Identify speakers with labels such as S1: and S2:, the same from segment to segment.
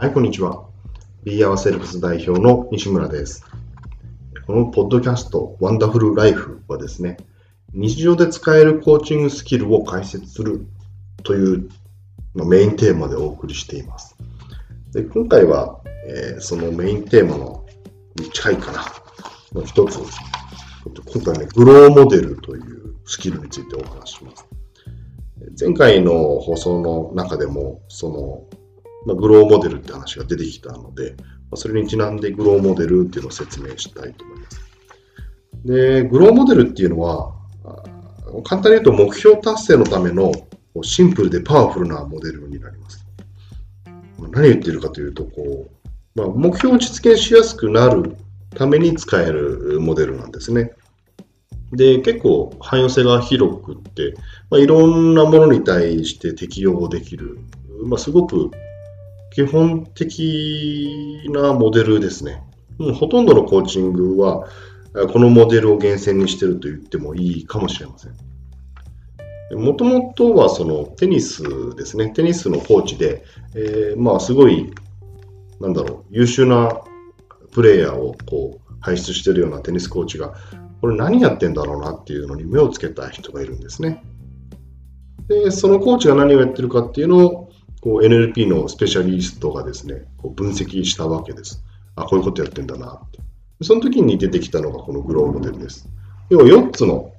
S1: はい、こんにちは。Be Our Selves 代表の西村です。このポッドキャスト、ワンダフルライフはですね、日常で使えるコーチングスキルを解説するというメインテーマでお送りしています。で今回は、えー、そのメインテーマのに近いかな、の一つ、今回ね、グローモデルというスキルについてお話します。前回の放送の中でも、その、まあ、グローモデルって話が出てきたので、まあ、それにちなんでグローモデルっていうのを説明したいと思います。で、グローモデルっていうのは、簡単に言うと目標達成のためのシンプルでパワフルなモデルになります。何言ってるかというと、こう、まあ、目標を実現しやすくなるために使えるモデルなんですね。で、結構汎用性が広くって、まあ、いろんなものに対して適用できる、まあ、すごく基本的なモデルですね。う、ほとんどのコーチングは、このモデルを厳選にしてると言ってもいいかもしれません。もともとはそのテニスですね。テニスのコーチで、えー、まあすごい、なんだろう、優秀なプレイヤーをこう輩出してるようなテニスコーチが、これ何やってんだろうなっていうのに目をつけた人がいるんですね。で、そのコーチが何をやってるかっていうのを、こう NLP のスペシャリストがですね、こう分析したわけです。あ、こういうことやってんだなって。その時に出てきたのがこのグローモデルです。要は4つの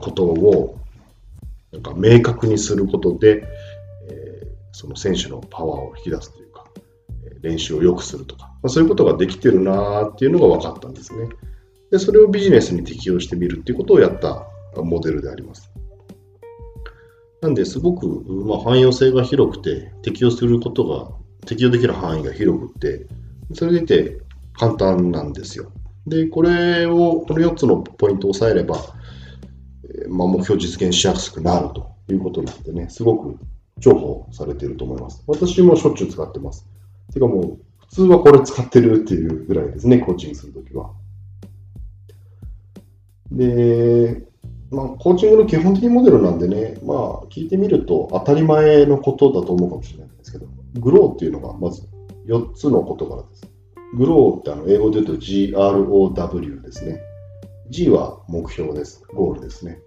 S1: ことをなんか明確にすることで、え、その選手のパワーを引き出すというか、練習を良くするとか、ま、そういうことができてるなっていうのが分かったんですね。で、それをビジネスに適用してみるっていうことをやったモデルであります。なんですごく、まあ、汎用性が広くて、適用することが、適用できる範囲が広くて、それでいて簡単なんですよ。で、これを、この4つのポイントを押さえれば、まあ、目標実現しやすくなるということなんでね、すごく重宝されていると思います。私もしょっちゅう使ってます。てかもう、普通はこれ使ってるっていうぐらいですね、コーチングするときは。で、まあ、コーチングの基本的モデルなんでね、まあ、聞いてみると当たり前のことだと思うかもしれないんですけど、グローっていうのがまず4つの事柄です。グローってあの英語で言うと GROW ですね。G は目標です。ゴールですね。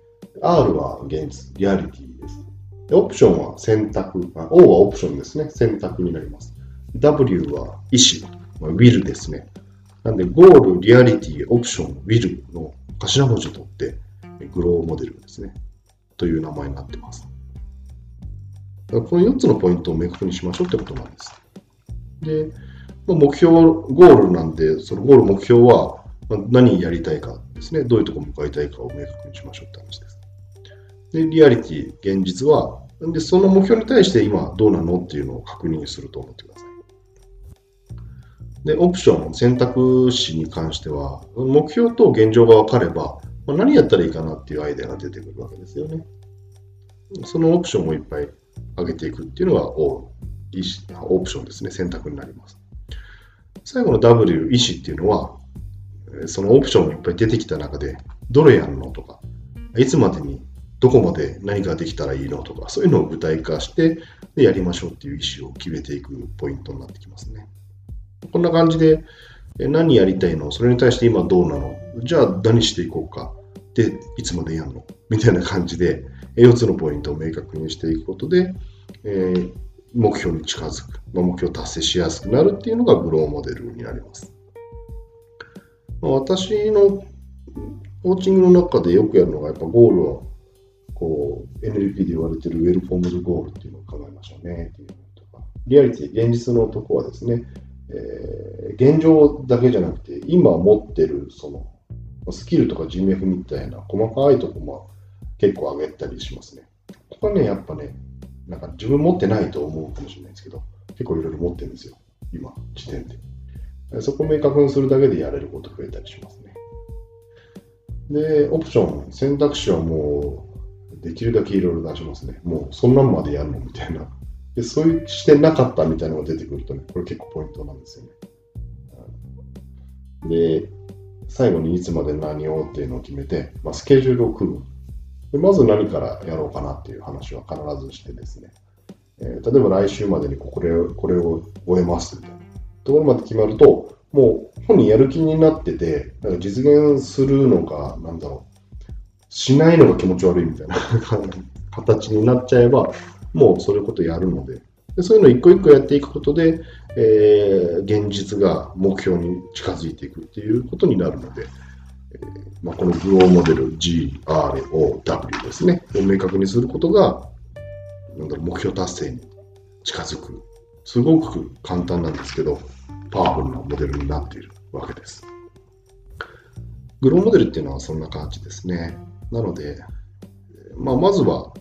S1: R は現実、リアリティです。でオプションは選択。O はオプションですね。選択になります。W は意思、まあ、will ですね。なんで、ゴール、リアリティ、オプション、will の頭文字を取って、グローモデルですね。という名前になってます。この4つのポイントを明確にしましょうってことなんです。で、目標、ゴールなんで、そのゴール目標は何やりたいかですね。どういうところに向かいたいかを明確にしましょうって話です。で、リアリティ、現実は、で、その目標に対して今どうなのっていうのを確認すると思ってください。で、オプション、選択肢に関しては、目標と現状が分かれば、まあ、何やったらいいかなっていうアイデアが出てくるわけですよね。そのオプションをいっぱい上げていくっていうのがオプションですね、選択になります。最後の W、意思っていうのは、そのオプションがいっぱい出てきた中で、どれやるのとか、いつまでにどこまで何ができたらいいのとか、そういうのを具体化してでやりましょうっていう意思を決めていくポイントになってきますね。こんな感じで、何やりたいのそれに対して今どうなのじゃあ何していこうか。で、いつまでやるの？みたいな感じで、4つのポイントを明確にしていくことで、えー、目標に近づく、まあ、目標達成しやすくなるっていうのがグローモデルになります。まあ、私のコーチングの中でよくやるのが、やっぱゴールをこう NLP で言われてるウェルフォームズゴールっていうのを考えましょうね。っていうのとか、リアリティ、現実のとこはですね、えー、現状だけじゃなくて、今持ってるそのスキルとか人脈みたいな細かいとこも結構上げたりしますね。ここはね、やっぱね、なんか自分持ってないと思うかもしれないですけど、結構いろいろ持ってるんですよ、今、時点で。そこを明確にするだけでやれること増えたりしますね。で、オプション、選択肢はもう、できるだけいろいろ出しますね。もう、そんなんまでやるのみたいな。で、そういう視点なかったみたいなのが出てくるとね、これ結構ポイントなんですよね。で、最後にいつまで何をっていうのを決めて、まあ、スケジュールを組む。でまず何からやろうかなっていう話は必ずしてですね。えー、例えば来週までにこれこれを終えますみたいなところまで決まると、もう本人やる気になってて、なんか実現するのか、なんだろう、しないのが気持ち悪いみたいな 形になっちゃえば、もうそういうことやるので、でそういうのを一個一個やっていくことで、えー、現実が目標に近づいていくっていうことになるので、えーまあ、このグローモデル GROW ですね、を明確にすることが、なんだろう、目標達成に近づく。すごく簡単なんですけど、パワフルなモデルになっているわけです。グローモデルっていうのはそんな感じですね。なので、まあ、まずは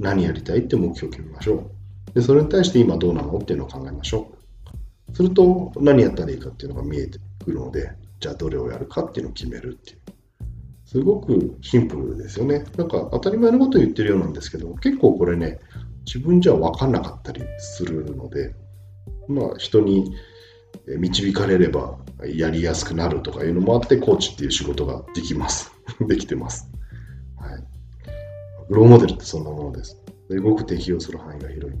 S1: 何やりたいって目標を決めましょう。で、それに対して今どうなのっていうのを考えましょう。すると、何やったらいいかっていうのが見えてくるので、じゃあどれをやるかっていうのを決めるっていう。すごくシンプルですよね。なんか当たり前のことを言ってるようなんですけど、結構これね、自分じゃ分かんなかったりするので、まあ人に導かれればやりやすくなるとかいうのもあって、コーチっていう仕事ができます。できてます。はい。ローモデルってそんなものです。すごく適用する範囲が広い。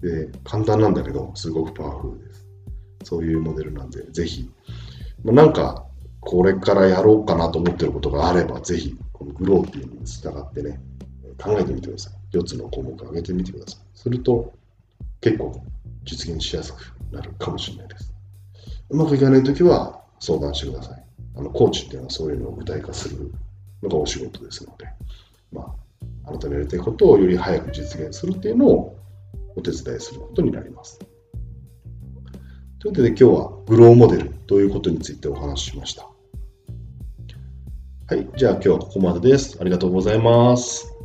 S1: で、簡単なんだけど、すごくパワフルです。そういうモデルなんで、ぜひ、まあ、なんか、これからやろうかなと思ってることがあれば、ぜひ、このグローっていうのに従ってね、考えてみてください。4つの項目を挙げてみてください。すると、結構実現しやすくなるかもしれないです。うまくいかないときは相談してください。あの、コーチっていうのはそういうのを具体化するのがお仕事ですので、まあ、あなたのやりたいことをより早く実現するっていうのをお手伝いすることになります。ということで今日はグローモデルということについてお話ししました。はい。じゃあ今日はここまでです。ありがとうございます。